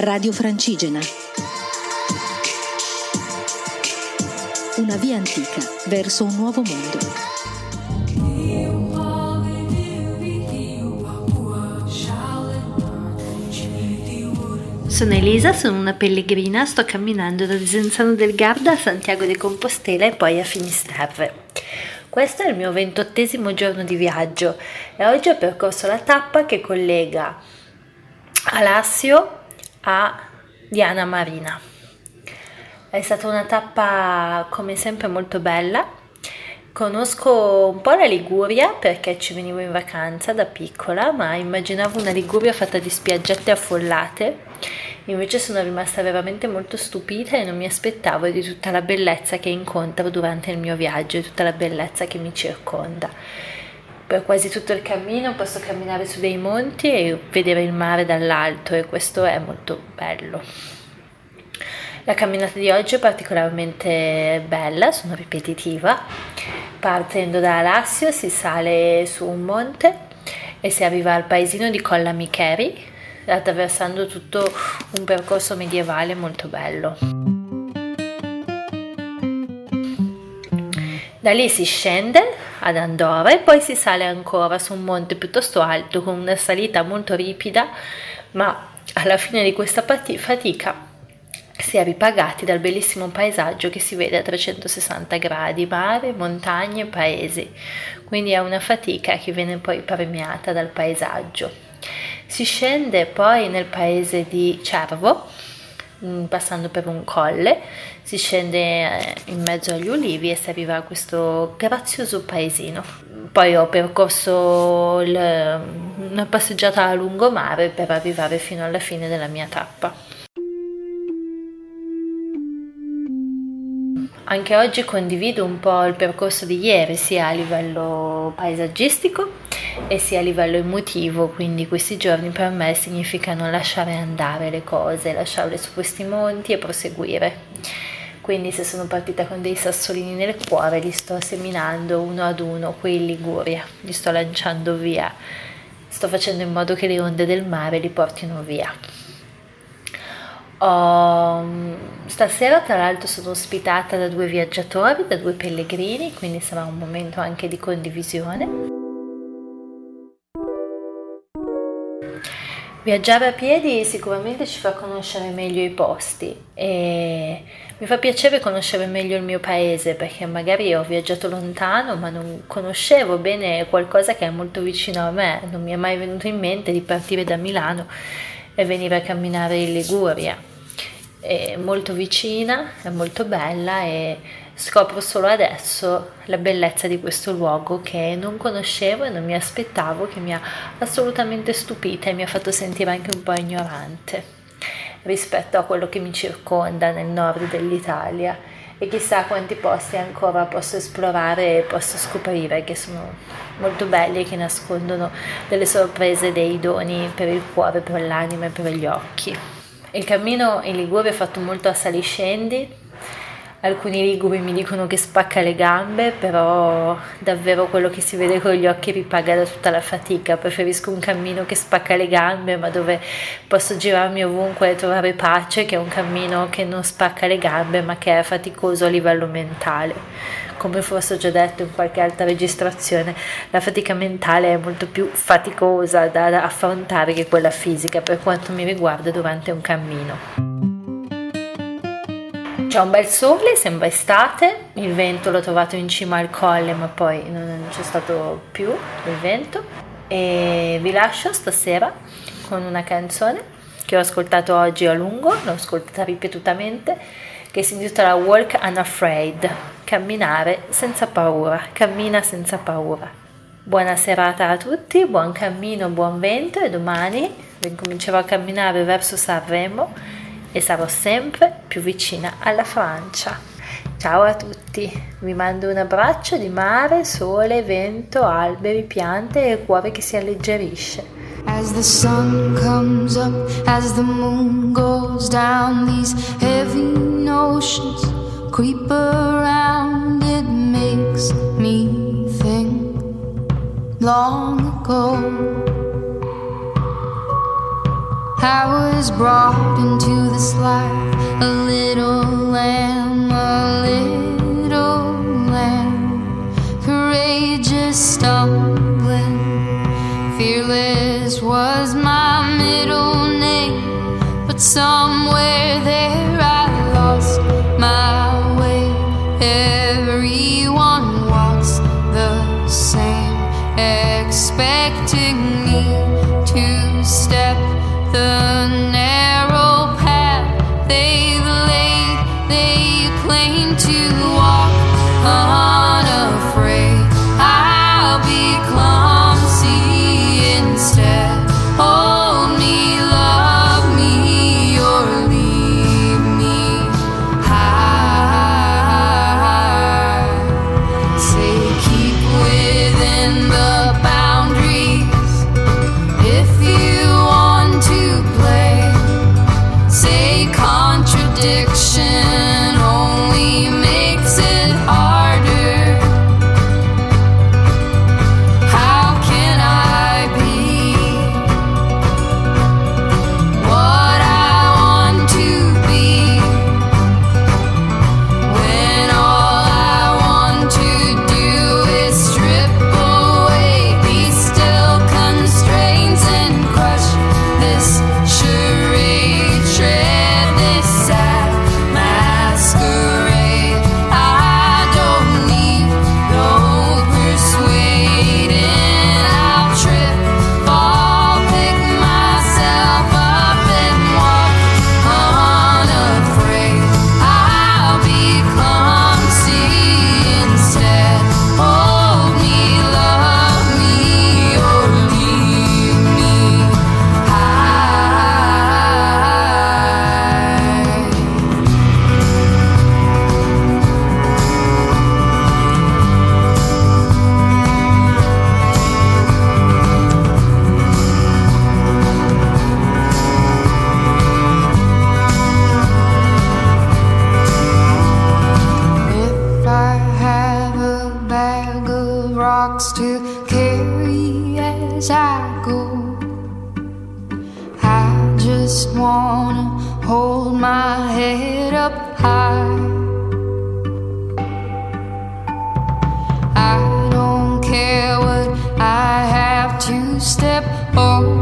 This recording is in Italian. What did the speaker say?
Radio Francigena. Una via antica verso un nuovo mondo. Sono Elisa, sono una pellegrina, sto camminando da Desenzano del Garda a Santiago de Compostela e poi a Finisterre. Questo è il mio ventottesimo giorno di viaggio e oggi ho percorso la tappa che collega Alassio a Diana Marina. È stata una tappa come sempre molto bella. Conosco un po' la Liguria perché ci venivo in vacanza da piccola, ma immaginavo una Liguria fatta di spiaggette affollate Invece sono rimasta veramente molto stupita e non mi aspettavo di tutta la bellezza che incontro durante il mio viaggio e tutta la bellezza che mi circonda. Per quasi tutto il cammino posso camminare su dei monti e vedere il mare dall'alto e questo è molto bello. La camminata di oggi è particolarmente bella, sono ripetitiva. Partendo da Alassio si sale su un monte e si arriva al paesino di Colla Micheri, attraversando tutto un percorso medievale molto bello. Da lì si scende ad Andorra e poi si sale ancora su un monte piuttosto alto con una salita molto ripida, ma alla fine di questa fatica si è ripagati dal bellissimo paesaggio che si vede a 360 gradi, mare, montagne, paesi. Quindi è una fatica che viene poi premiata dal paesaggio. Si scende poi nel paese di Cervo, mm, passando per un colle, si scende eh, in mezzo agli ulivi e si arriva a questo grazioso paesino. Poi ho percorso il, una passeggiata a lungomare per arrivare fino alla fine della mia tappa. Anche oggi condivido un po' il percorso di ieri, sia a livello paesaggistico e sia a livello emotivo, quindi questi giorni per me significano lasciare andare le cose, lasciarle su questi monti e proseguire. Quindi se sono partita con dei sassolini nel cuore li sto seminando uno ad uno qui in Liguria, li sto lanciando via, sto facendo in modo che le onde del mare li portino via. Oh, stasera tra l'altro sono ospitata da due viaggiatori, da due pellegrini, quindi sarà un momento anche di condivisione. Viaggiare a piedi sicuramente ci fa conoscere meglio i posti e mi fa piacere conoscere meglio il mio paese perché magari ho viaggiato lontano ma non conoscevo bene qualcosa che è molto vicino a me, non mi è mai venuto in mente di partire da Milano e venire a camminare in Liguria. È molto vicina, è molto bella e Scopro solo adesso la bellezza di questo luogo che non conoscevo e non mi aspettavo, che mi ha assolutamente stupita e mi ha fatto sentire anche un po' ignorante rispetto a quello che mi circonda nel nord dell'Italia e chissà quanti posti ancora posso esplorare e posso scoprire che sono molto belli e che nascondono delle sorprese, dei doni per il cuore, per l'anima e per gli occhi. Il cammino in Liguria è fatto molto a saliscendi, Alcuni liguri mi dicono che spacca le gambe, però davvero quello che si vede con gli occhi ripaga da tutta la fatica. Preferisco un cammino che spacca le gambe, ma dove posso girarmi ovunque e trovare pace, che un cammino che non spacca le gambe, ma che è faticoso a livello mentale. Come forse ho già detto in qualche altra registrazione, la fatica mentale è molto più faticosa da affrontare che quella fisica, per quanto mi riguarda durante un cammino. C'è un bel sole, sembra estate, il vento l'ho trovato in cima al colle ma poi non c'è stato più il vento e vi lascio stasera con una canzone che ho ascoltato oggi a lungo, l'ho ascoltata ripetutamente, che si intitola Walk Unafraid, camminare senza paura, cammina senza paura. Buona serata a tutti, buon cammino, buon vento e domani ricomincerò a camminare verso Sanremo e sarò sempre più vicina alla Francia. Ciao a tutti, vi mando un abbraccio di mare, sole, vento, alberi, piante e cuore che si alleggerisce. As the sun comes up, as the moon goes down, these heavy notions creep around, it makes me think long ago. I was brought into this life a little lamb, a little lamb, courageous, stumbling, fearless was my middle name, but some. carry as I go. I just wanna hold my head up high. I don't care what I have to step over.